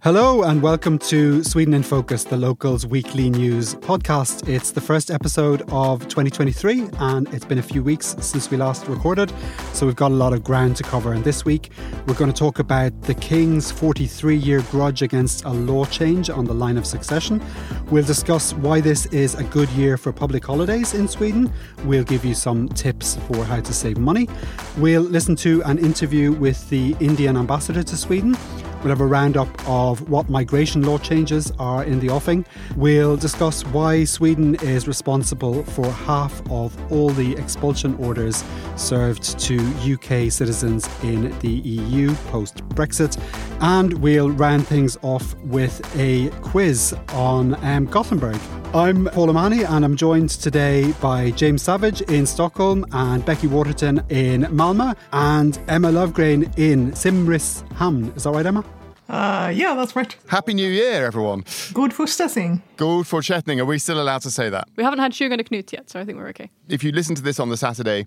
Hello and welcome to Sweden in Focus, the locals weekly news podcast. It's the first episode of 2023 and it's been a few weeks since we last recorded, so we've got a lot of ground to cover. And this week we're going to talk about the King's 43 year grudge against a law change on the line of succession. We'll discuss why this is a good year for public holidays in Sweden. We'll give you some tips for how to save money. We'll listen to an interview with the Indian ambassador to Sweden. We'll have a roundup of what migration law changes are in the offing. We'll discuss why Sweden is responsible for half of all the expulsion orders served to UK citizens in the EU post Brexit. And we'll round things off with a quiz on um, Gothenburg. I'm Paul O'Mahony and I'm joined today by James Savage in Stockholm and Becky Waterton in Malmö and Emma Löfgren in Simrishamn. Is that right, Emma? Uh, yeah, that's right. Happy New Year, everyone. Good fortsättning. God fortsättning. Are we still allowed to say that? We haven't had Sugar and Knut yet, so I think we're okay. If you listen to this on the Saturday,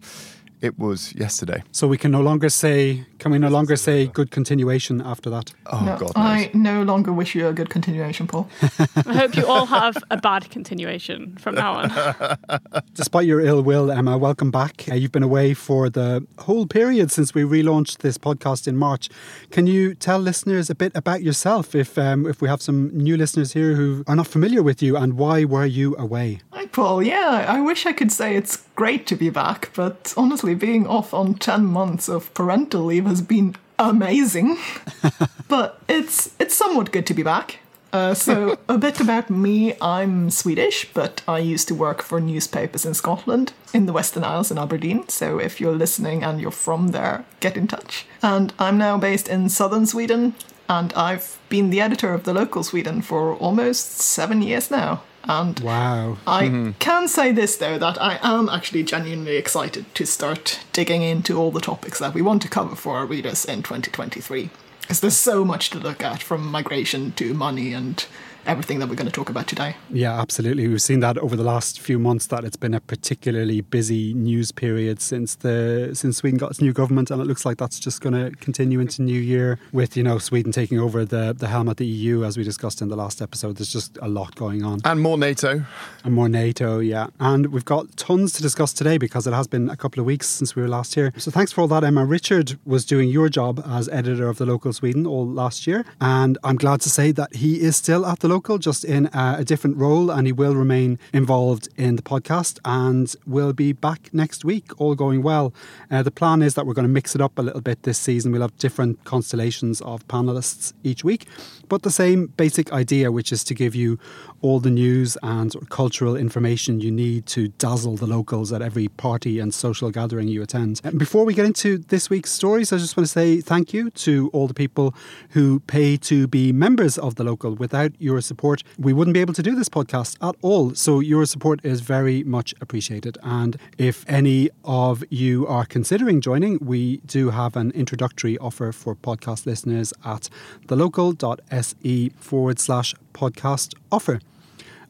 it was yesterday. So we can no longer say, can we no longer say good continuation after that? Oh, No, God. I no longer wish you a good continuation, Paul. I hope you all have a bad continuation from now on. Despite your ill will, Emma, welcome back. Uh, you've been away for the whole period since we relaunched this podcast in March. Can you tell listeners a bit about yourself if um, if we have some new listeners here who are not familiar with you and why were you away? Paul. Yeah, I wish I could say it's great to be back, but honestly, being off on 10 months of parental leave has been amazing. but it's it's somewhat good to be back. Uh, so, a bit about me I'm Swedish, but I used to work for newspapers in Scotland, in the Western Isles in Aberdeen. So, if you're listening and you're from there, get in touch. And I'm now based in southern Sweden, and I've been the editor of the local Sweden for almost seven years now. And Wow. I mm-hmm. can say this though that I am actually genuinely excited to start digging into all the topics that we want to cover for our readers in 2023. Because there's so much to look at from migration to money and everything that we're going to talk about today. Yeah, absolutely. We've seen that over the last few months that it's been a particularly busy news period since the since Sweden got its new government, and it looks like that's just going to continue into New Year with you know Sweden taking over the the helm at the EU as we discussed in the last episode. There's just a lot going on. And more NATO. And more NATO, yeah. And we've got tons to discuss today because it has been a couple of weeks since we were last here. So thanks for all that, Emma. Richard was doing your job as editor of the local Sweden all last year. And I'm glad to say that he is still at the local, just in a, a different role, and he will remain involved in the podcast and will be back next week, all going well. Uh, the plan is that we're going to mix it up a little bit this season. We'll have different constellations of panelists each week, but the same basic idea, which is to give you all the news and cultural information you need to dazzle the locals at every party and social gathering you attend. And before we get into this week's stories, I just want to say thank you to all the people who pay to be members of the local. Without your support, we wouldn't be able to do this podcast at all. So your support is very much appreciated. And if any of you are considering joining, we do have an introductory offer for podcast listeners at thelocal.se forward slash podcast offer.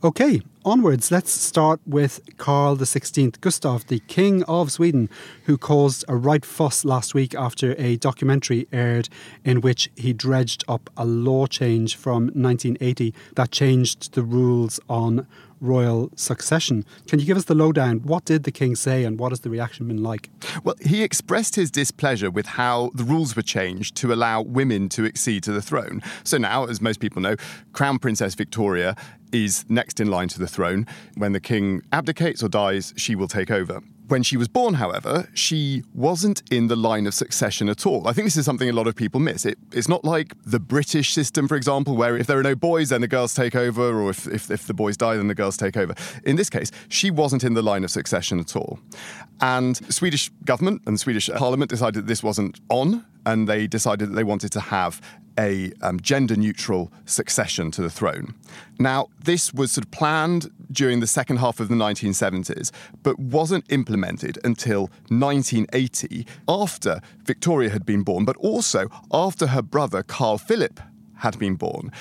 Okay, onwards. Let's start with Carl XVI Gustav, the King of Sweden, who caused a right fuss last week after a documentary aired in which he dredged up a law change from 1980 that changed the rules on royal succession. Can you give us the lowdown? What did the king say and what has the reaction been like? Well, he expressed his displeasure with how the rules were changed to allow women to accede to the throne. So now, as most people know, Crown Princess Victoria is next in line to the throne. When the king abdicates or dies, she will take over. When she was born, however, she wasn't in the line of succession at all. I think this is something a lot of people miss. It, it's not like the British system, for example, where if there are no boys, then the girls take over, or if, if, if the boys die, then the girls take over. In this case, she wasn't in the line of succession at all. And Swedish government and Swedish parliament decided that this wasn't on, and they decided that they wanted to have a um, gender neutral succession to the throne. Now, this was sort of planned during the second half of the 1970s, but wasn't implemented until 1980, after Victoria had been born, but also after her brother Carl Philip had been born.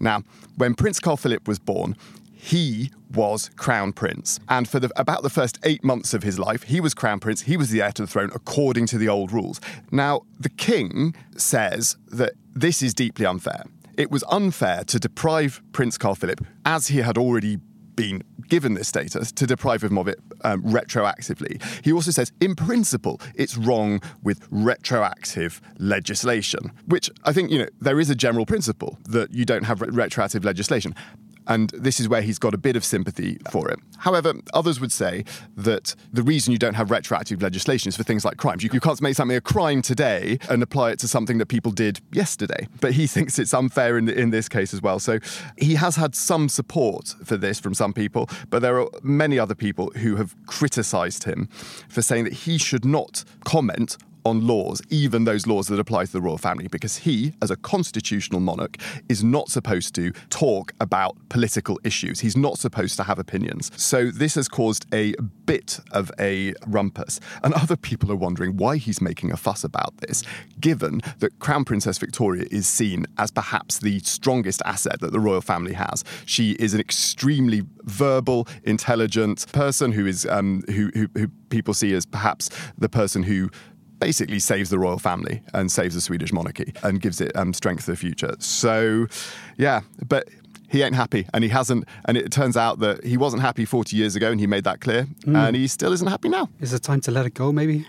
Now, when Prince Carl Philip was born, he was crown prince. And for the, about the first eight months of his life, he was crown prince. He was the heir to the throne according to the old rules. Now, the king says that this is deeply unfair. It was unfair to deprive Prince Carl Philip, as he had already been given this status, to deprive him of it um, retroactively. He also says, in principle, it's wrong with retroactive legislation, which I think, you know, there is a general principle that you don't have re- retroactive legislation. And this is where he's got a bit of sympathy for it. However, others would say that the reason you don't have retroactive legislation is for things like crimes. You, you can't make something a crime today and apply it to something that people did yesterday. But he thinks it's unfair in, in this case as well. So he has had some support for this from some people, but there are many other people who have criticised him for saying that he should not comment on laws, even those laws that apply to the royal family, because he, as a constitutional monarch, is not supposed to talk about political issues. He's not supposed to have opinions. So this has caused a bit of a rumpus. And other people are wondering why he's making a fuss about this, given that Crown Princess Victoria is seen as perhaps the strongest asset that the royal family has. She is an extremely verbal, intelligent person who is um, who, who, who people see as perhaps the person who basically saves the royal family and saves the Swedish monarchy and gives it um, strength for the future. So, yeah, but he ain't happy and he hasn't and it turns out that he wasn't happy 40 years ago and he made that clear mm. and he still isn't happy now is it time to let it go maybe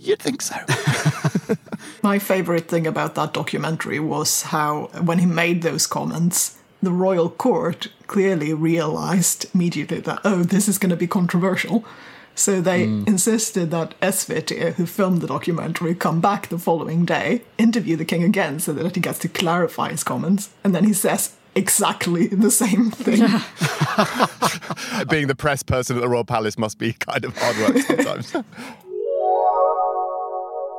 you'd think so my favorite thing about that documentary was how when he made those comments the royal court clearly realized immediately that oh this is going to be controversial so they mm. insisted that SVT, who filmed the documentary, come back the following day, interview the king again so that he gets to clarify his comments, and then he says exactly the same thing. Being the press person at the Royal Palace must be kind of hard work sometimes.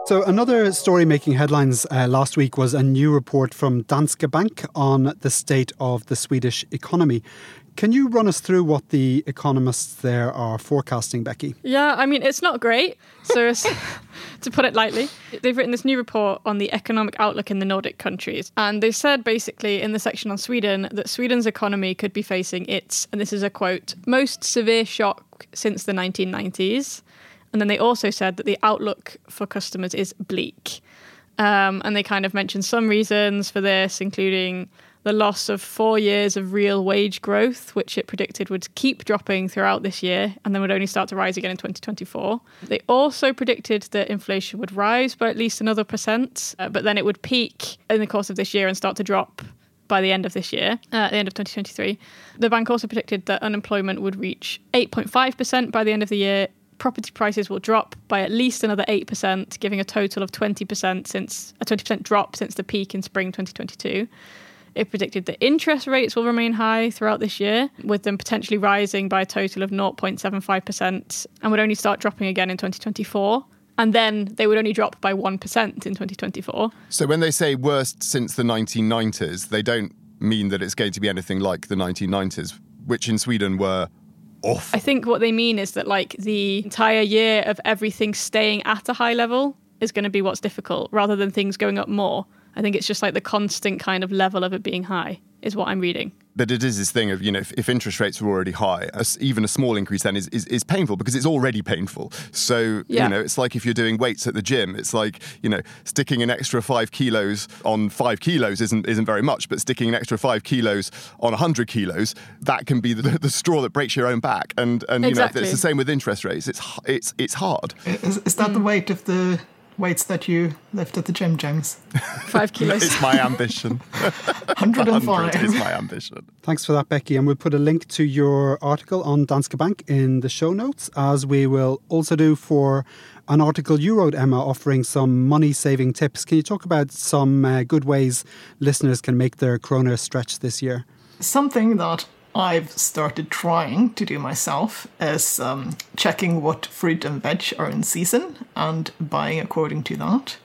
So, another story making headlines uh, last week was a new report from Danske Bank on the state of the Swedish economy. Can you run us through what the economists there are forecasting, Becky? Yeah, I mean, it's not great. So, to put it lightly, they've written this new report on the economic outlook in the Nordic countries. And they said basically in the section on Sweden that Sweden's economy could be facing its, and this is a quote, most severe shock since the 1990s. And then they also said that the outlook for customers is bleak. Um, and they kind of mentioned some reasons for this, including the loss of four years of real wage growth, which it predicted would keep dropping throughout this year and then would only start to rise again in 2024. They also predicted that inflation would rise by at least another percent, uh, but then it would peak in the course of this year and start to drop by the end of this year, uh, at the end of 2023. The bank also predicted that unemployment would reach 8.5% by the end of the year property prices will drop by at least another 8%, giving a total of 20% since a 20% drop since the peak in spring 2022. It predicted that interest rates will remain high throughout this year, with them potentially rising by a total of 0.75% and would only start dropping again in 2024 and then they would only drop by 1% in 2024. So when they say worst since the 1990s, they don't mean that it's going to be anything like the 1990s, which in Sweden were awful. I think what they mean is that like the entire year of everything staying at a high level is going to be what's difficult rather than things going up more. I think it's just like the constant kind of level of it being high is what I'm reading. but it is this thing of, you know, if, if interest rates were already high, a, even a small increase then is, is, is painful because it's already painful. So, Yeah. you know, it's like if you're doing weights at the gym, it's like, you know, sticking an extra five kilos on five kilos isn't, isn't very much, but sticking an extra five kilos on 100 kilos, that can be the, the straw that breaks your own back. And, and you Exactly. know, it's the same with interest rates. It's, it's, it's hard. Is, is that the weight of the weights that you lift at the gym, James? Five kilos. It's my ambition. 105. 100 is my ambition. Thanks for that, Becky. And we'll put a link to your article on Danske Bank in the show notes, as we will also do for an article you wrote, Emma, offering some money saving tips. Can you talk about some uh, good ways listeners can make their kroner stretch this year? Something that I've started trying to do myself is um, checking what fruit and veg are in season and buying according to that.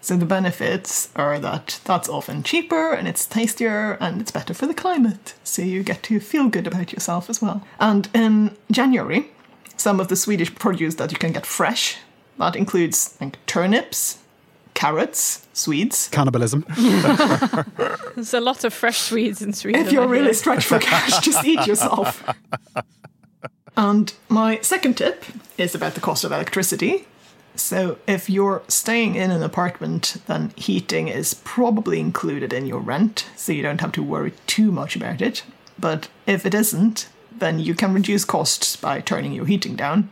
So the benefits are that that's often cheaper and it's tastier and it's better for the climate. So you get to feel good about yourself as well. And in January, some of the Swedish produce that you can get fresh, that includes like turnips, carrots, Swedes, Cannibalism. There's a lot of fresh Swedes in Sweden. If you're really stretched for cash, just eat yourself. And my second tip is about the cost of electricity. So, if you're staying in an apartment, then heating is probably included in your rent, so you don't have to worry too much about it. But if it isn't, then you can reduce costs by turning your heating down,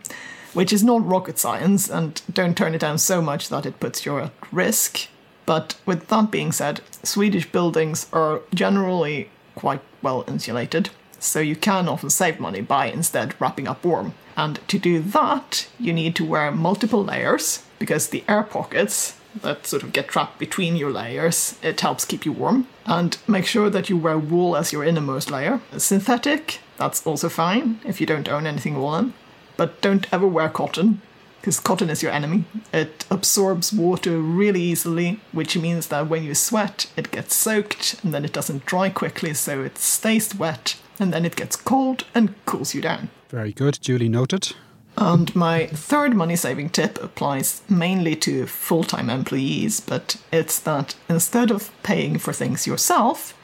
which is not rocket science, and don't turn it down so much that it puts you at risk. But with that being said, Swedish buildings are generally quite well insulated, so you can often save money by instead wrapping up warm. And to do that, you need to wear multiple layers because the air pockets that sort of get trapped between your layers, it helps keep you warm. And make sure that you wear wool as your innermost layer. Synthetic, that's also fine if you don't own anything woolen. But don't ever wear cotton because cotton is your enemy. It absorbs water really easily, which means that when you sweat, it gets soaked and then it doesn't dry quickly, so it stays wet and then it gets cold and cools you down. Very good. Duly noted. And my third money saving tip applies mainly to full time employees, but it's that instead of paying for things yourself,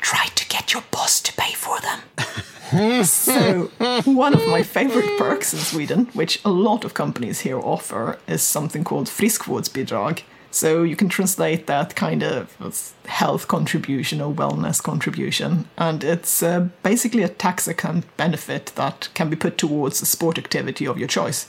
try to get your boss to pay for them. so, one of my favorite perks in Sweden, which a lot of companies here offer, is something called friskvårdsbidrag. So, you can translate that kind of health contribution or wellness contribution. And it's uh, basically a tax account benefit that can be put towards a sport activity of your choice.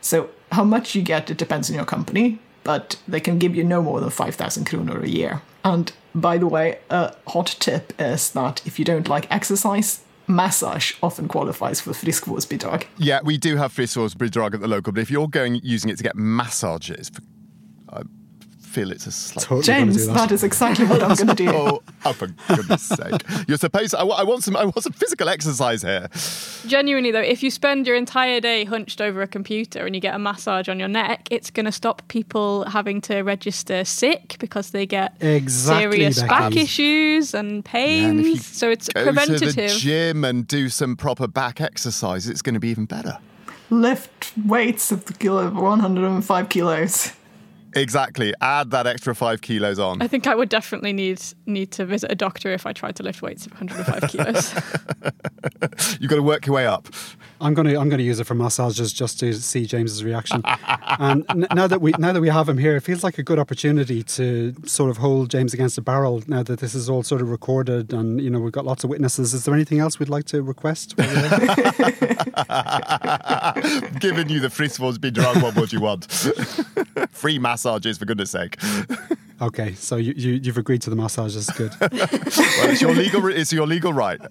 So, how much you get, it depends on your company, but they can give you no more than 5,000 kronor a year. And by the way, a hot tip uh, is that if you don't like exercise, massage often qualifies for friskvårdsbidrag. Yeah, we do have friskvårdsbidrag at the local, but if you're going using it to get massages, I feel it's a slight. Totally James, do that is exactly what I'm going to do. Oh, oh, for goodness sake! You're supposed. I, I want some. I want some physical exercise here. Genuinely though, if you spend your entire day hunched over a computer and you get a massage on your neck, it's going to stop people having to register sick because they get Exactly, serious Becky. back issues and Yeah, pains. and so it's Go to the gym and do some proper back exercise. It's going to be even better. Lift weights of the kilo, 105 kilos. Exactly. Add that extra five kilos on. I think I would definitely need need to visit a doctor if I tried to lift weights of 105 kilos. You've got to work your way up. I'm gonna I'm gonna use it for massages just to see James's reaction. and n- now that we now that we have him here, it feels like a good opportunity to sort of hold James against the barrel. Now that this is all sort of recorded, and you know we've got lots of witnesses. Is there anything else we'd like to request? Given you the? Giving you the friskvårdsbidrag, what would you want? Free massages, for goodness sake. okay, so you, you you've agreed to the massages. Good. Well, it's your legal. It's your legal right.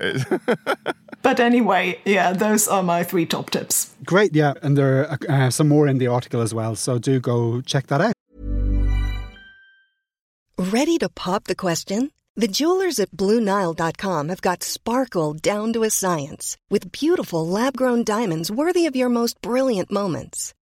But anyway, yeah, those are my three top tips. Great, yeah, and there are uh, some more in the article as well. So do go check that out. Ready to pop the question? The jewelers at BlueNile.com have got sparkle down to a science with beautiful lab grown diamonds worthy of your most brilliant moments.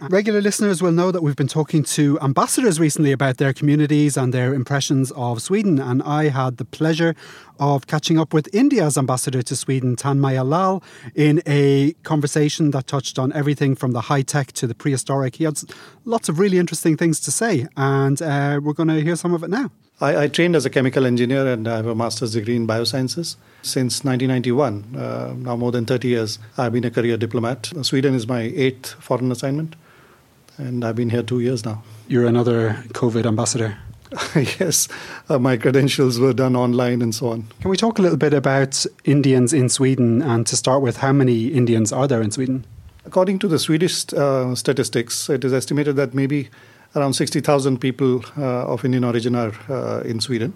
Regular listeners will know that we've been talking to ambassadors recently about their communities and their impressions of Sweden. And I had the pleasure of catching up with India's ambassador to Sweden, Tanmaya Lal, in a conversation that touched on everything from the high tech to the prehistoric. He had lots of really interesting things to say, and uh, we're going to hear some of it now. I, I, trained as a chemical engineer and I have a master's degree in biosciences. Since 1991, uh, now more than 30 years, I've been a career diplomat. Sweden is my eighth foreign assignment, and I've been here two years now. You're another COVID ambassador. yes, uh, my credentials were done online and so on. Can we talk a little bit about Indians in Sweden? And to start with, how many Indians are there in Sweden? According to the Swedish uh, statistics, it is estimated that maybe around 60,000 people uh, of Indian origin are uh, in Sweden,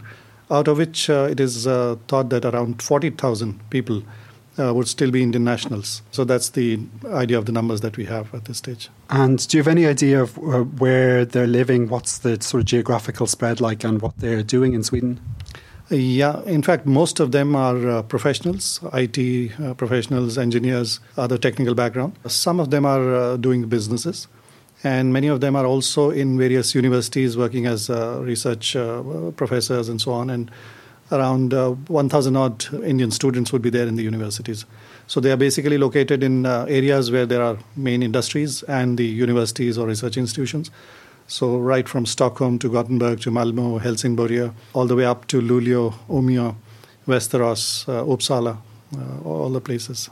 out of which uh, it is thought that around 40,000 people would still be Indian nationals. So that's the idea of the numbers that we have at this stage. And do you have any idea of where they're living? What's the sort of geographical spread like and what they're doing in Sweden? Yeah, in fact, most of them are uh, professionals, IT uh, professionals, engineers, other technical background. Some of them are uh, doing businesses and many of them are also in various universities working as uh, research uh, professors and so on. And around uh, 1,000 odd Indian students would be there in the universities. So they are basically located in uh, areas where there are main industries and the universities or research institutions. So right from Stockholm to Gothenburg to Malmo, Helsingborg, all the way up to Luleå, Umeå, Västerås, uh, Uppsala, all the places.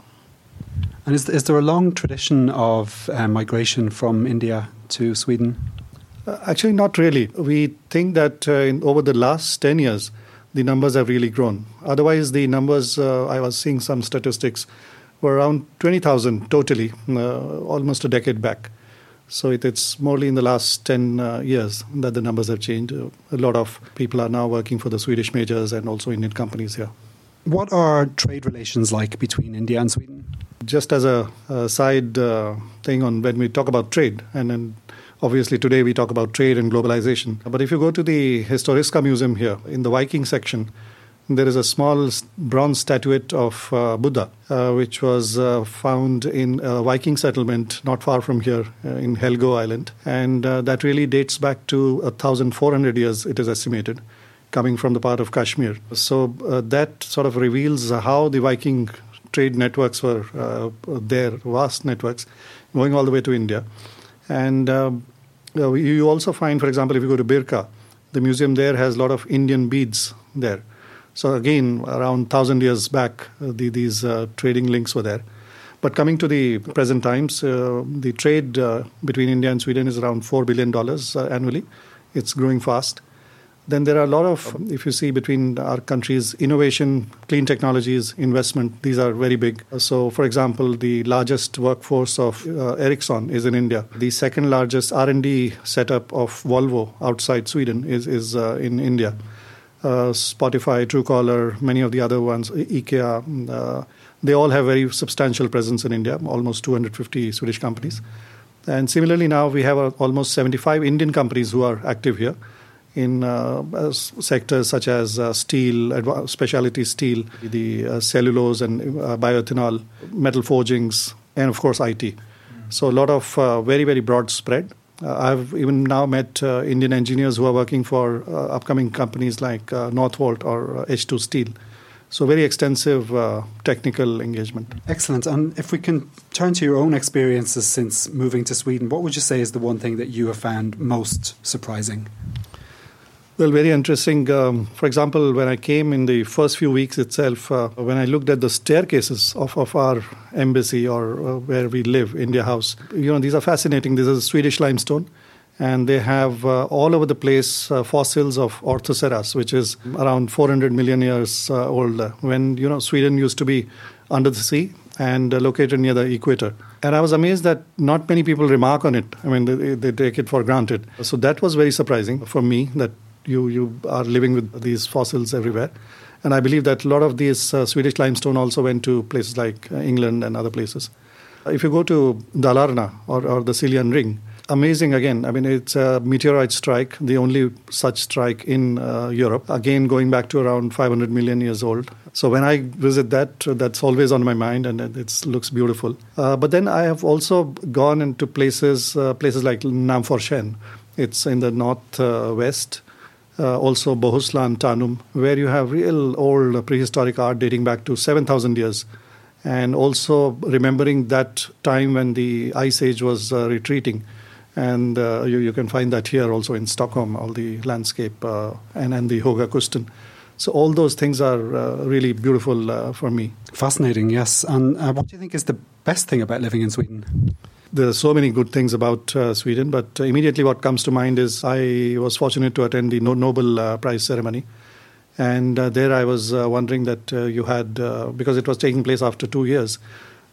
And is, is there a long tradition of uh, migration from India to Sweden? Uh, actually, not really. We think that uh, in, over the last 10 years, the numbers have really grown. Otherwise, the numbers, uh, I was seeing some statistics, were around 20,000 totally, uh, almost a decade back. So it, it's morely in the last 10 uh, years that the numbers have changed. A lot of people are now working for the Swedish majors and also Indian companies here. What are trade relations like between India and Sweden? Just as a, a side uh, thing on when we talk about trade, and then obviously today we talk about trade and globalization. But if you go to the Historiska Museum here, in the Viking section, there is a small bronze statuette of uh, Buddha, uh, which was uh, found in a Viking settlement not far from here uh, in Helgo Island. And uh, that really dates back to 1,400 years, it is estimated, coming from the part of Kashmir. So that sort of reveals how the Viking trade networks were uh, there, vast networks, going all the way to India. And um, you also find, for example, if you go to Birka, the museum there has a lot of Indian beads there. So again, around thousand years back, uh, the, these uh, trading links were there. But coming to the present times, uh, the trade uh, between India and Sweden is around four billion dollars uh, annually. It's growing fast then there are a lot of, if you see between our countries, innovation, clean technologies, investment, these are very big. So, for example, the largest workforce of uh, Ericsson is in India. The second largest R&D setup of Volvo outside Sweden is, is uh, in India. Uh, Spotify, Truecaller, many of the other ones, IKEA, uh, they all have very substantial presence in India, almost 250 Swedish companies. And similarly, now we have uh, almost 75 Indian companies who are active here in uh, sectors such as uh, steel, specialty steel, the uh, cellulose and uh, bioethanol, metal forgings, and of course IT. So a lot of uh, very very broad spread. Uh, I've even now met Indian engineers who are working for upcoming companies like Northvolt or H2 Steel. So very extensive technical engagement. Excellent. And if we can turn to your own experiences since moving to Sweden, what would you say is the one thing that you have found most surprising? Well, very interesting. Um, for example, when I came in the first few weeks itself, uh, when I looked at the staircases of, of our embassy or uh, where we live, India House, you know, these are fascinating. This is Swedish limestone. And they have uh, all over the place uh, fossils of Orthoceras, which is around 400 million years uh, old. When, you know, Sweden used to be under the sea and uh, located near the equator. And I was amazed that not many people remark on it. I mean, they, they take it for granted. So that was very surprising for me that you, you are living with these fossils everywhere. And I believe that a lot of these uh, Swedish limestone also went to places like uh, England and other places. If you go to Dalarna or, or the Siljan Ring, amazing again. I mean, it's a meteorite strike, the only such strike in uh, Europe. Again, going back to around 500 million years old. So when I visit that, that's always on my mind, and it looks beautiful. Uh, but then I have also gone into places, uh, places like Namforsen. It's in the northwest. Uh, also Bohuslän, Tanum, where you have real old prehistoric art dating back to 7,000 years and also remembering that time when the ice age was uh, retreating and uh, you, you, can find that here also in Stockholm, all the landscape uh, and, and the Höga Kusten. So all those things are uh, really beautiful uh, for me. Fascinating, yes. And uh, what do you think is the best thing about living in Sweden? There are so many good things about uh, Sweden, but uh, immediately what comes to mind is I was fortunate to attend the Nobel uh, Prize ceremony. And uh, there I was wondering that you had, because it was taking place after two years,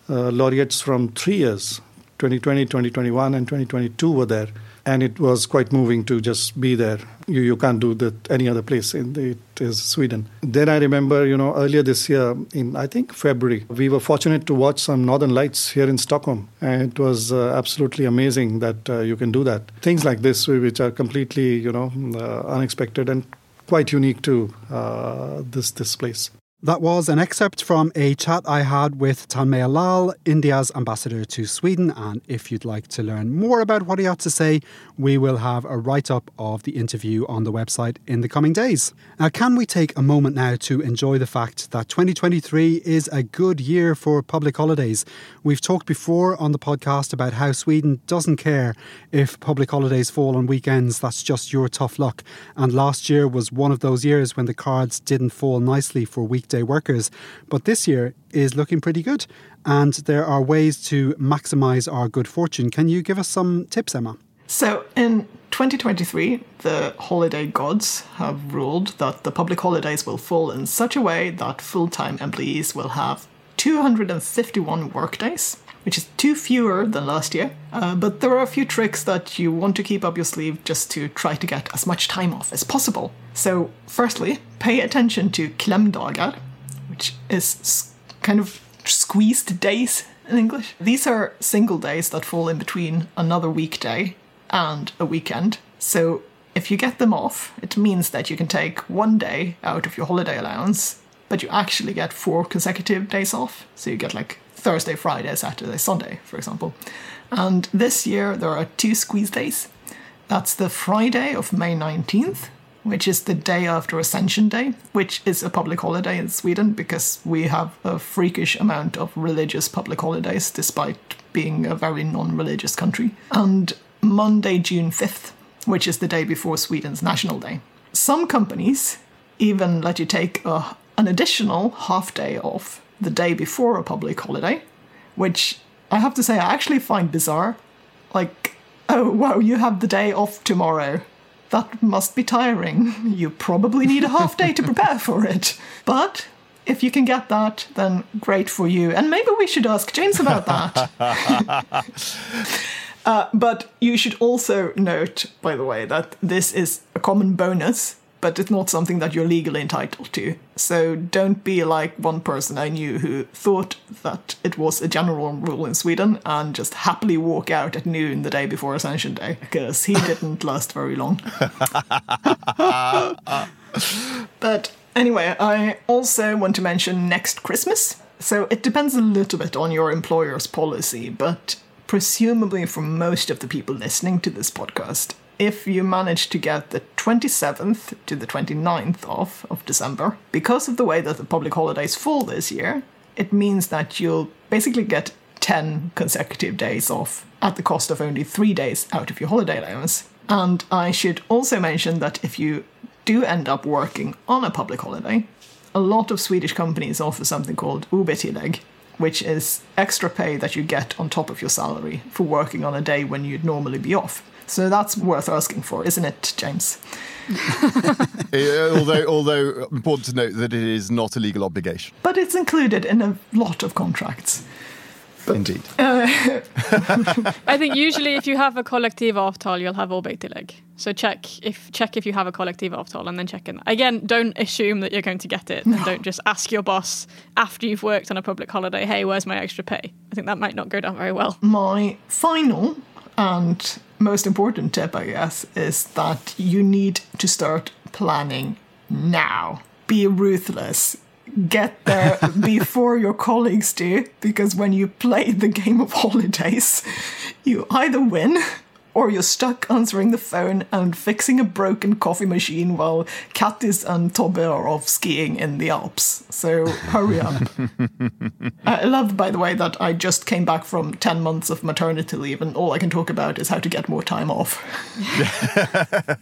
laureates from three years 2020, 2021, and 2022 were there. And it was quite moving to just be there. You, you can't do that any other place. In it is Sweden. Then I remember, you know, earlier this year, in I think February, we were fortunate to watch some Northern Lights here in Stockholm, and it was uh, absolutely amazing that uh, you can do that. Things like this, which are completely, you know, uh, unexpected and quite unique to uh, this this place. That was an excerpt from a chat I had with Tanmaya Lal, India's ambassador to Sweden. And if you'd like to learn more about what he had to say, we will have a write up of the interview on the website in the coming days. Now, can we take a moment now to enjoy the fact that 2023 is a good year for public holidays? We've talked before on the podcast about how Sweden doesn't care if public holidays fall on weekends, that's just your tough luck. And last year was one of those years when the cards didn't fall nicely for weekdays workers. But this year is looking pretty good, and there are ways to maximise our good fortune. Can you give us some tips, Emma? So, in 2023, the holiday gods have ruled that the public holidays will fall in such a way that full time employees will have 251 workdays, which is two fewer than last year. Uh, but there are a few tricks that you want to keep up your sleeve just to try to get as much time off as possible. So, firstly, pay attention to klämdagar, which is kind of squeezed days in English. These are single days that fall in between another weekday and a weekend. So, if you get them off, it means that you can take one day out of your holiday allowance, but you actually get four consecutive days off. So, you get like Thursday, Friday, Saturday, Sunday, for example. And this year there are two squeeze days. That's the Friday of May 19th which is the day after Ascension Day, which is a public holiday in Sweden because we have a freakish amount of religious public holidays despite being a very non religious country. And Monday, June 5th, which is the day before Sweden's National Day. Some companies even let you take a, an additional half day off the day before a public holiday, which I have to say I actually find bizarre. Like, oh wow, you have the day off tomorrow that must be tiring. You probably need a half day to prepare for it. But if you can get that, then great for you. And maybe we should ask James about that. uh, but you should also note, by the way, that this is a common bonus but it's not something that you're legally entitled to. So don't be like one person I knew who thought that it was a general rule in Sweden and just happily walk out at noon the day before Ascension Day, because he didn't last very long. but anyway, I also want to mention next Christmas. So it depends a little bit on your employer's policy, but presumably for most of the people listening to this podcast, if you manage to get the 27th to the 29th off of December, because of the way that the public holidays fall this year, it means that you'll basically get 10 consecutive days off at the cost of only three days out of your holiday allowance. And I should also mention that if you do end up working on a public holiday, a lot of Swedish companies offer something called OB-tillägg, which is extra pay that you get on top of your salary for working on a day when you'd normally be off. So that's worth asking for, isn't it, James? Although, although important to note that it is not a legal obligation. But it's included in a lot of contracts. Indeed. Uh, I think usually if you have a collective avtal, you'll have OB-tillägg. So check if check if you have a collective avtal and then check in. Again, don't assume that you're going to get it, and don't just ask your boss after you've worked on a public holiday, "Hey, where's my extra pay?" I think that might not go down very well. My final and most important tip, I guess, is that you need to start planning now. Be ruthless. Get there before your colleagues do, because when you play the game of holidays, you either win or you're stuck answering the phone and fixing a broken coffee machine while Kattis and Tobbe are off skiing in the Alps. So hurry up. I love, by the way, that I just came back from 10 months of maternity leave and all I can talk about is how to get more time off.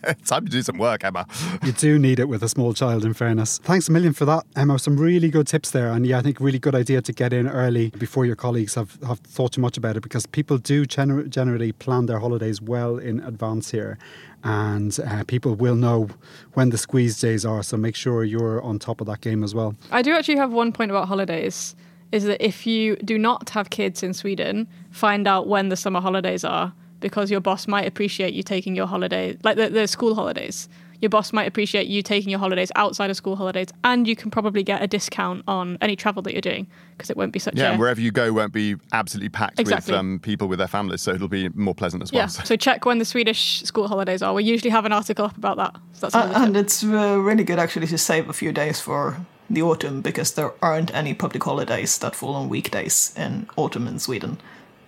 It's time to do some work, Emma. You do need it with a small child, in fairness. Thanks a million for that, Emma. Some really good tips there. And yeah, I think really good idea to get in early before your colleagues have, have thought too much about it because people do gener- generally plan their holidays well in advance here. And uh, people will know when the squeeze days are. So make sure you're on top of that game as well. I do actually have one point about holidays is that if you do not have kids in Sweden, find out when the summer holidays are because your boss might appreciate you taking your holiday, like the, the school holidays. Your boss might appreciate you taking your holidays outside of school holidays, and you can probably get a discount on any travel that you're doing because it won't be such Yeah, a and wherever you go won't be absolutely packed Exactly. with um, people with their families, so it'll be more pleasant as well. yeah. So check when the Swedish school holidays are. We usually have an article up about that. So that's Uh, and it's uh, really good actually to save a few days for the autumn because there aren't any public holidays that fall on weekdays in autumn in Sweden.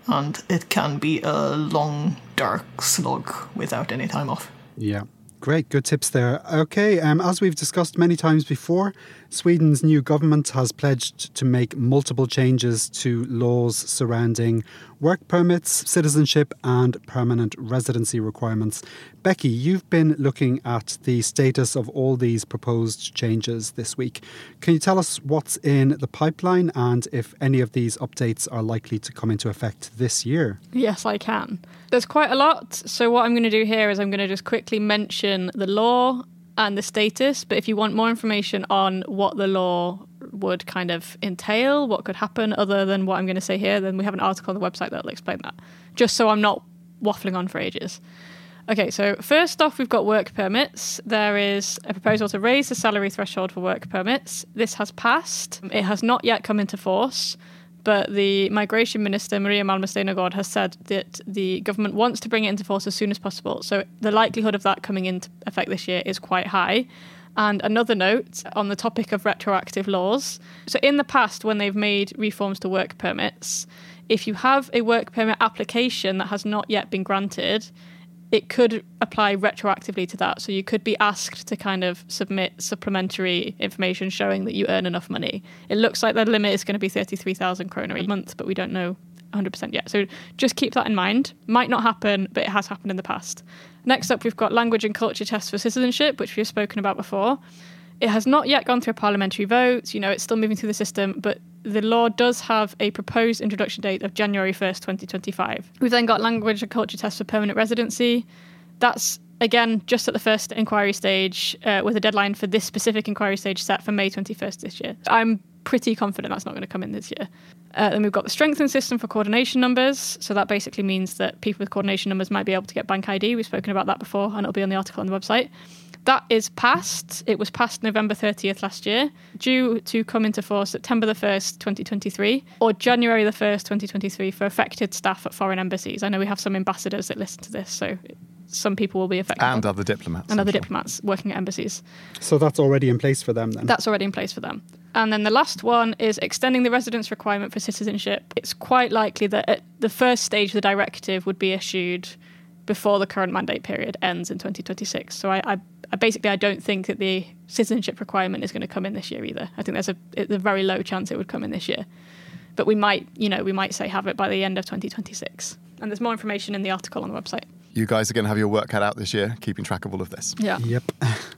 And it can be a long, dark slog without any time off. Yeah. Great, good tips there. Okay, um, as we've discussed many times before, Sweden's new government has pledged to make multiple changes to laws surrounding work permits, citizenship, and permanent residency requirements. Becky, you've been looking at the status of all these proposed changes this week. Can you tell us what's in the pipeline and if any of these updates are likely to come into effect this year? Yes, I can. There's quite a lot. So, what I'm going to do here is I'm going to just quickly mention the law and the status. But if you want more information on what the law would kind of entail, what could happen other than what I'm going to say here, then we have an article on the website that'll explain that. Just so I'm not waffling on for ages. Okay, so first off, we've got work permits. There is a proposal to raise the salary threshold for work permits. This has passed. It has not yet come into force, but the migration minister, Maria Malmer has said that the government wants to bring it into force as soon as possible. So the likelihood of that coming into effect this year is quite high. And another note on the topic of retroactive laws. So, in the past, when they've made reforms to work permits, if you have a work permit application that has not yet been granted, it could apply retroactively to that. So you could be asked to kind of submit supplementary information showing that you earn enough money. It looks like the limit is going to be 33,000 kroner a month, but we don't know 100% yet. So just keep that in mind. Might not happen, but it has happened in the past. Next up, we've got language and culture tests for citizenship, which we've spoken about before. It has not yet gone through a parliamentary vote. You know, it's still moving through the system, but the law does have a proposed introduction date of January 1st, 2025. We've then got language and culture tests for permanent residency. That's again just at the first inquiry stage, uh, with a deadline for this specific inquiry stage set for May 21st this year. I'm pretty confident that's not going to come in this year. Uh, then we've got the strengthened system for coordination numbers. So that basically means that people with coordination numbers might be able to get bank ID. We've spoken about that before, and it'll be on the article on the website. That is passed. It was passed November 30th last year, due to come into force September the 1st, 2023, or January the 1st, 2023, for affected staff at foreign embassies. I know we have some ambassadors that listen to this, so some people will be affected. And other diplomats. and I'm other sure. diplomats working at embassies. So that's already in place for them then? That's already in place for them. And then the last one is extending the residence requirement for citizenship. It's quite likely that at the first stage, the directive would be issued before the current mandate period ends in 2026. So I, I, I basically I don't think that the citizenship requirement is going to come in this year either. I think there's a, a very low chance it would come in this year. But we might, you know, we might say have it by the end of 2026. And there's more information in the article on the website. You guys are going to have your work cut out this year, keeping track of all of this. Yeah. Yep.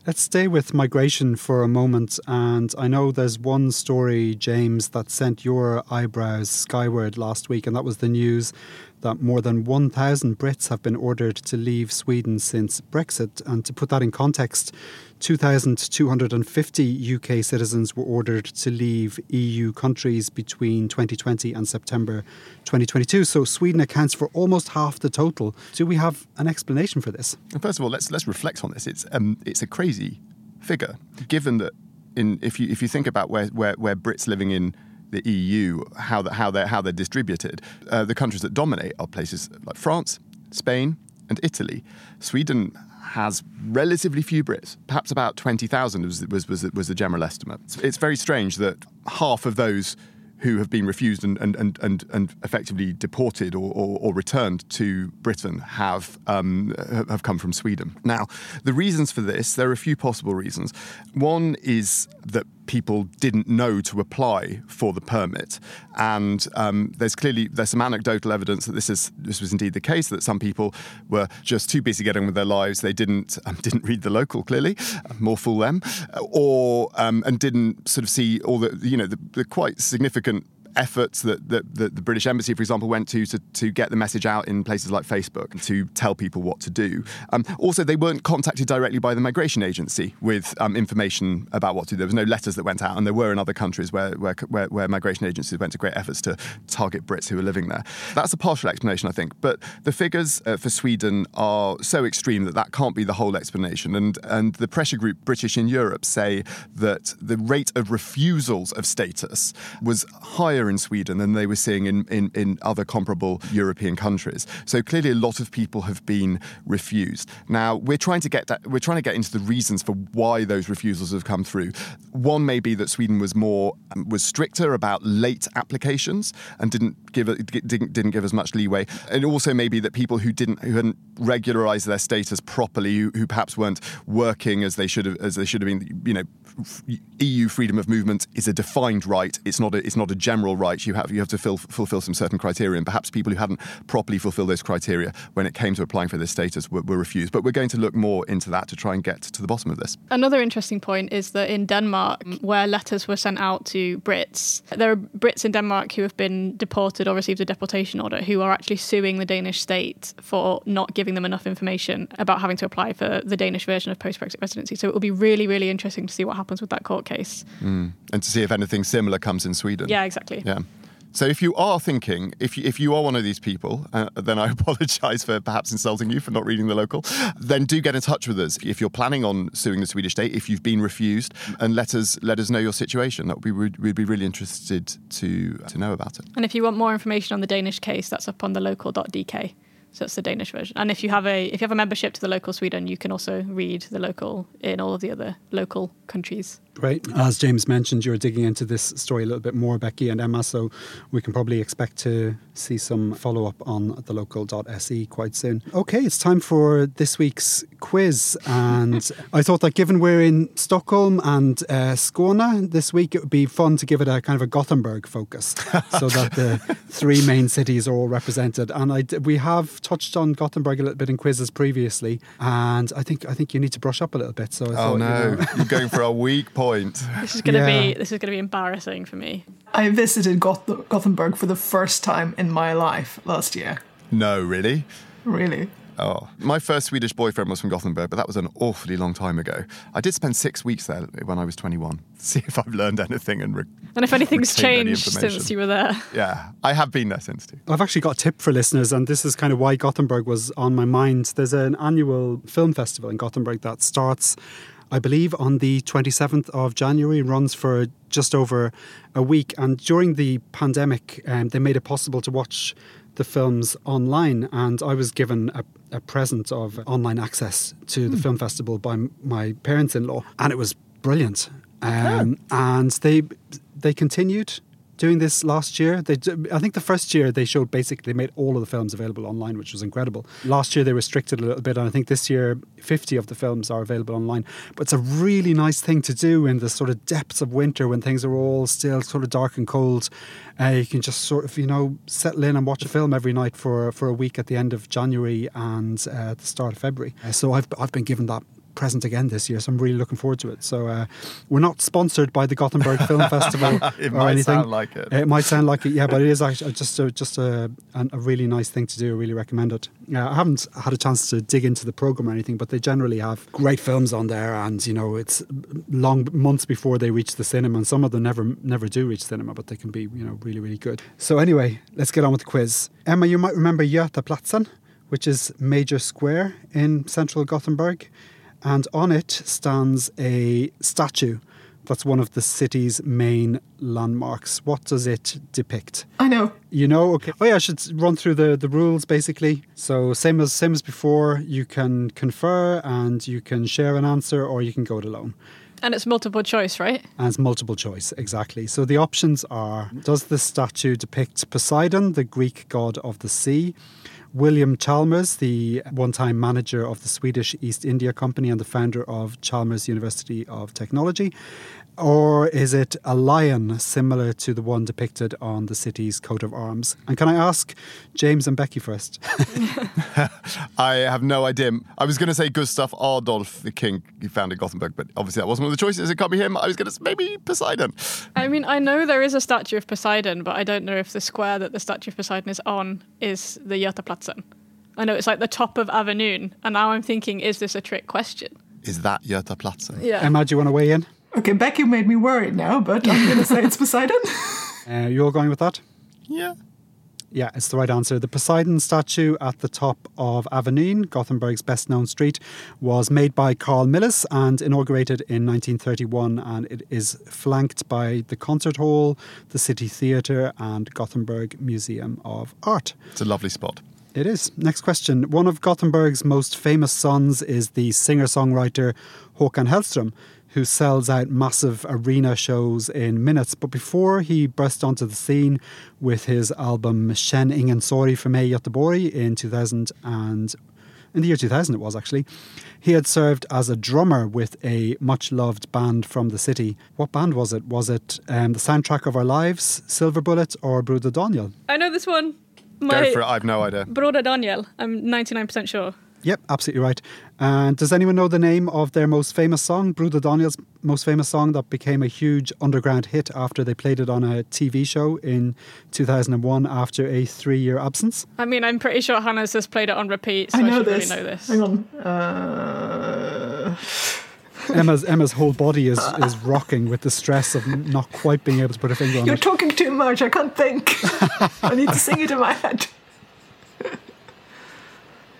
Let's stay with migration for a moment. And I know there's one story, James, that sent your eyebrows skyward last week, and that was the news that more than 1,000 Brits have been ordered to leave Sweden since Brexit. And to put that in context, 2,250 UK citizens were ordered to leave EU countries between 2020 and September 2022. So Sweden accounts for almost half the total. Do we have an explanation for this? First of all, let's let's reflect on this. It's um, it's a crazy figure, given that in if you if you think about where where, where Brits living in the EU, how the, how they're how they're distributed, uh, the countries that dominate are places like France, Spain, and Italy. Sweden has relatively few Brits, perhaps about 20,000 was, was, was, was the general estimate. It's very strange that half of those who have been refused and, and, and, and, and effectively deported or, or, or, returned to Britain have, um, have come from Sweden. Now, the reasons for this, there are a few possible reasons. One is that people didn't know to apply for the permit. And um, there's clearly there's some anecdotal evidence that this is this was indeed the case. That some people were just too busy getting on with their lives. They didn't um, didn't read the local clearly. More fool them, or um, and didn't sort of see all the you know the, the quite significant efforts that, that, that, the British Embassy, for example, went to, to, to get the message out in places like Facebook to tell people what to do. Um, also, they weren't contacted directly by the migration agency with um, information about what to do. There was no letters that went out, and there were in other countries where, where, where, where migration agencies went to great efforts to target Brits who were living there. That's a partial explanation, I think. But the figures uh, for Sweden are so extreme that that can't be the whole explanation. And, and the pressure group British in Europe say that the rate of refusals of status was higher in Sweden than they were seeing in, in, in other comparable European countries. So clearly, a lot of people have been refused. Now we're trying to get that, we're trying to get into the reasons for why those refusals have come through. One may be that Sweden was more was stricter about late applications and didn't give didn't, didn't give as much leeway. And also maybe that people who didn't who hadn't regularized their status properly, who, who perhaps weren't working as they should have as they should have been, you know, EU freedom of movement is a defined right. It's not a, it's not a general right. You have you have to fill, fulfill some certain criteria, and perhaps people who hadn't properly fulfilled those criteria when it came to applying for this status were, were refused. But we're going to look more into that to try and get to the bottom of this. Another interesting point is that in Denmark, where letters were sent out to Brits, there are Brits in Denmark who have been deported or received a deportation order who are actually suing the Danish state for not giving them enough information about having to apply for the Danish version of post-Brexit residency. So it will be really, really interesting to see what happens happens with that court case. Mm. And to see if anything similar comes in Sweden. Yeah, exactly. Yeah. So if you are thinking, if you, if you are one of these people, uh, then I apologise for perhaps insulting you for not reading the local. Then do get in touch with us if you're planning on suing the Swedish state. If you've been refused, and let us let us know your situation. That would be we'd be really interested to to know about it. And if you want more information on the Danish case, that's up on the local.dk. So it's the Danish version. And if you have a if you have a membership to the local Sweden, you can also read the local in all of the other local countries. Great. As James mentioned, you're digging into this story a little bit more, Becky and Emma, so we can probably expect to see some follow up on the local.se quite soon. Okay, it's time for this week's quiz. And I thought that given we're in Stockholm and uh, Skåne this week, it would be fun to give it a kind of a Gothenburg focus so that the three main cities are all represented. And I, we have touched on Gothenburg a little bit in quizzes previously, and I think I think you need to brush up a little bit. So I oh thought, no, you know, you're going for a weak point point. This is gonna Yeah. be this is gonna be embarrassing for me. I visited Goth- Gothenburg for the first time in my life last year. No, really. Really. Oh, my first Swedish boyfriend was from Gothenburg, but that was an awfully long time ago. I did spend six weeks there when I was 21. See if I've learned anything and. Re- And if anything's retained any changed since you were there. Yeah, I have been there since too. I've actually got a tip for listeners, and this is kind of why Gothenburg was on my mind. There's an annual film festival in Gothenburg that starts, I believe, on the 27th of January, runs for just over a week. And during the pandemic, um, they made it possible to watch the films online. And I was given a, a present of online access to the film festival by m- my parents in law, and it was brilliant. Um, And they they continued doing this last year. They, I think the first year they showed basically they made all of the films available online, which was incredible. Last year they restricted a little bit, and I think this year 50 of the films are available online. But it's a really nice thing to do in the sort of depths of winter when things are all still sort of dark and cold. Uh, you can just sort of you know settle in and watch a film every night for for a week at the end of January and uh, the start of February. Uh, so I've I've been given that present again this year, so I'm really looking forward to it. So uh, we're not sponsored by the Gothenburg Film Festival It or might anything. sound like it. It might sound like it, yeah, but it is actually just a, just a, a really nice thing to do. I really recommend it. Yeah, I haven't had a chance to dig into the program or anything, but they generally have great films on there, and you know it's long months before they reach the cinema, and some of them never never do reach cinema, but they can be you know really really good. So anyway, let's get on with the quiz. Emma, you might remember Götaplatsen, which is major square in central Gothenburg, and on it stands a statue. That's one of the city's main landmarks. What does it depict? I know. You know, okay. Oh yeah, I should run through the, the rules basically. So same as same as before, you can confer and you can share an answer or you can go it alone. And it's multiple choice, right? And it's multiple choice, exactly. So the options are Does the statue depict Poseidon, the Greek god of the sea? William Chalmers, the one time manager of the Swedish East India Company and the founder of Chalmers University of Technology? Or is it a lion similar to the one depicted on the city's coat of arms? And can I ask James and Becky first? I have no idea. I was going to say Gustav Adolf, the king who founded Gothenburg, but obviously that wasn't one of the choices. It can't be him. I was going to say maybe Poseidon. I mean, I know there is a statue of Poseidon, but I don't know if the square that the statue of Poseidon is on is the Götaplatsen. I know it's like the top of Avenyn, and now I'm thinking, is this a trick question? Is that Götaplatsen? Yeah. Emma, do you want to weigh in? Okay, Becky made me worried now, but I'm going to say it's Poseidon. Uh, you all going with that? Yeah. Yeah, it's the right answer. The Poseidon statue at the top of Avenyn, Gothenburg's best known street, was made by Carl Milles and inaugurated in 1931. And it is flanked by the concert hall, the City Theatre, and Gothenburg Museum of Art. It's a lovely spot. It is. Next question. One of Gothenburg's most famous sons is the singer songwriter Håkan Hellström, who sells out massive arena shows in minutes. But before he burst onto the scene with his album Känn ingen sorg för mig Göteborg in 2000 and in the year 2000 it was actually, he had served as a drummer with a much loved band from the city. What band was it? Was it um, the soundtrack of our lives, Silver Bullet, or Broder Daniel? I know this one. Go for it. I've no idea. brother Daniel. I'm 99% sure. Yep, absolutely right. And does anyone know the name of their most famous song, Broder Daniel's most famous song that became a huge underground hit after they played it on a TV show in 2001 after a three year absence? I mean, I'm pretty sure Hannah's just played it on repeat, so I I, know should this. really know this. Hang on. Uh, Emma's Emma's whole body is, is rocking with the stress of not quite being able to put a finger on it. you're talking too much. I can't think. I need to sing it in my head.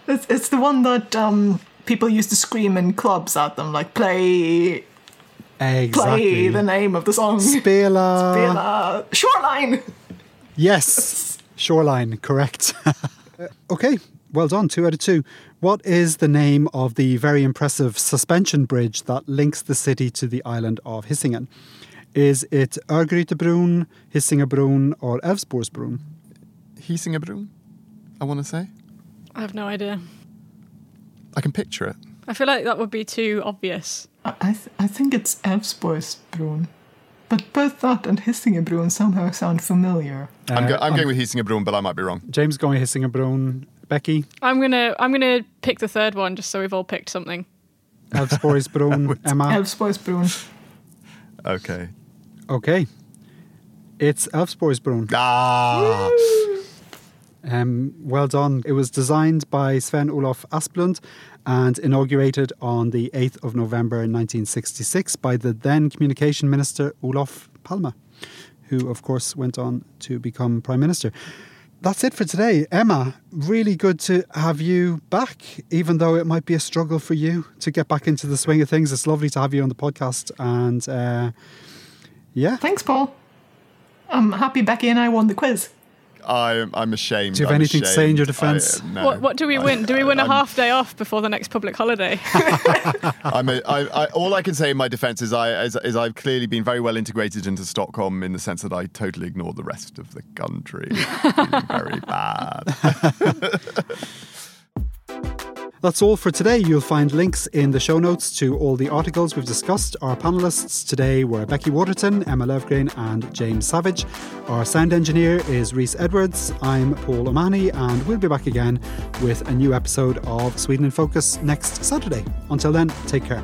It's, it's the one that um, people used to scream in clubs at them, like play exactly. play the name of the song. Spela. Spela. Shoreline. Yes, shoreline, correct. Okay, well done, two out of two. What is the name of the very impressive suspension bridge that links the city to the island of Hisingen? Is it Örgrytebron, Hisingebron, or Älvsborgsbron? Hisingebron, I want to say. I have no idea. I can picture it. I feel like that would be too obvious. I, I, th- I think it's Älvsborgsbron. But both that and Hisingebron somehow sound familiar. I'm, Uh, go- I'm going with Hisingebron, but I might be wrong. James going Hisingebron. Becky, I'm gonna I'm gonna pick the third one just so we've all picked something. Älvsborgsbron, Emma. Älvsborgsbron. Okay. Okay, it's Älvsborgsbron. Ah! Um, well done. It was designed by Sven Olof Asplund and inaugurated on the 8th of November 1966 by the then communication minister Olof Palme, who, of course, went on to become prime minister. That's it for today. Emma, really good to have you back, even though it might be a struggle for you to get back into the swing of things. It's lovely to have you on the podcast. And uh, yeah, Thanks, Paul. I'm happy Becky and I won the quiz. I'm, I'm ashamed. Do you have I'm anything to say in your defence? Uh, no. What what do we I- win? Do we win a I'm- half day off before the next public holiday? I'm a, I, I, all I can say in my defence is, I, is, is I've clearly been very well integrated into Stockholm in the sense that I totally ignored the rest of the country. Very bad. That's all for today. You'll find links in the show notes to all the articles we've discussed. Our panelists today were Becky Waterton, Emma Löfgren, and James Savage. Our sound engineer is Reese Edwards. I'm Paul O'Mahony, and we'll be back again with a new episode of Sweden in Focus next Saturday. Until then, take care.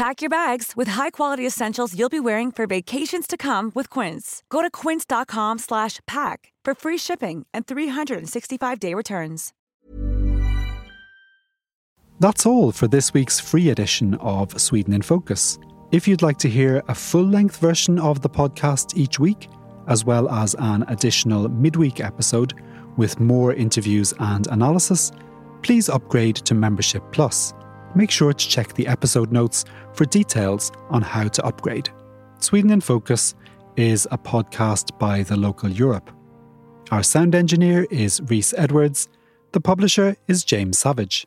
Pack your bags with high-quality essentials you'll be wearing for vacations to come with Quince. Go to quince.com slash pack for free shipping and 365-day returns. That's all for this week's free edition of Sweden in Focus. If you'd like to hear a full-length version of the podcast each week, as well as an additional midweek episode with more interviews and analysis, please upgrade to Membership Plus make sure to check the episode notes for details on how to upgrade. Sweden in Focus is a podcast by the local Europe. Our sound engineer is Reese Edwards. The publisher is James Savage.